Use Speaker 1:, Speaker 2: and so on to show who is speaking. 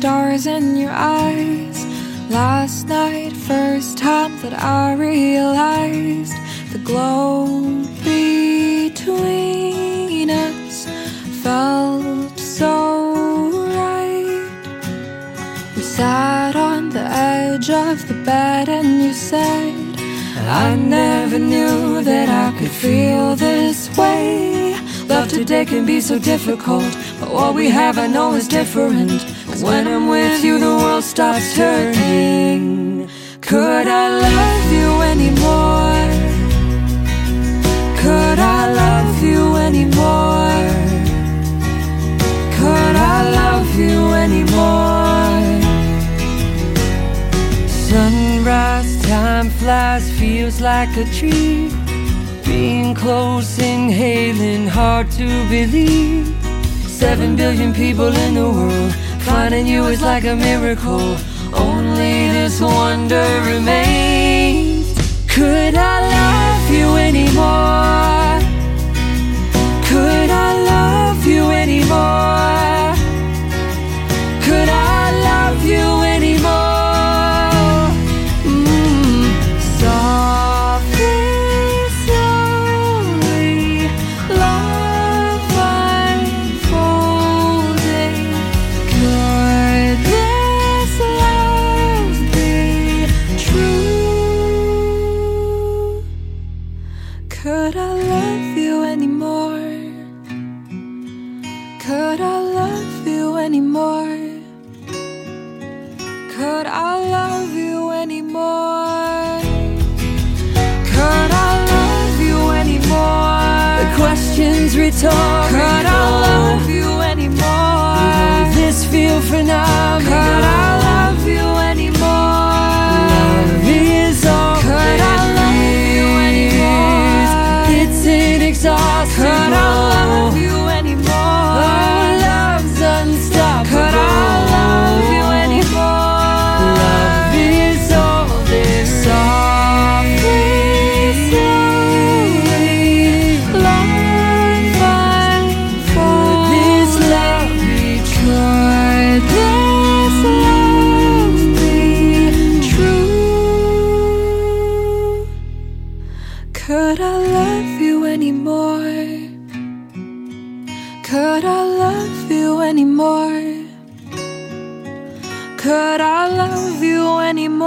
Speaker 1: stars in your eyes. Last night, first time that I realized the glow between us felt so right. We sat on the edge of the bed and you said, I never knew that I could feel this way. Love today can be so difficult, but what we have I know is different. Cause when you, the world stops turning. Could I love you anymore? Could I love you anymore? Could I love you anymore?
Speaker 2: Sunrise time flies, feels like a dream. Being close, inhaling, hard to believe. Seven billion people in the world, finding you is like a miracle. Only this wonder remains. Could I Could I love you anymore? Could I love you anymore? Could I love you anymore?
Speaker 1: Could I love you anymore? The question's rhetorical. Could I love you anymore? This feel? Could I Could I love you anymore? Could I love you anymore? Could I love you anymore?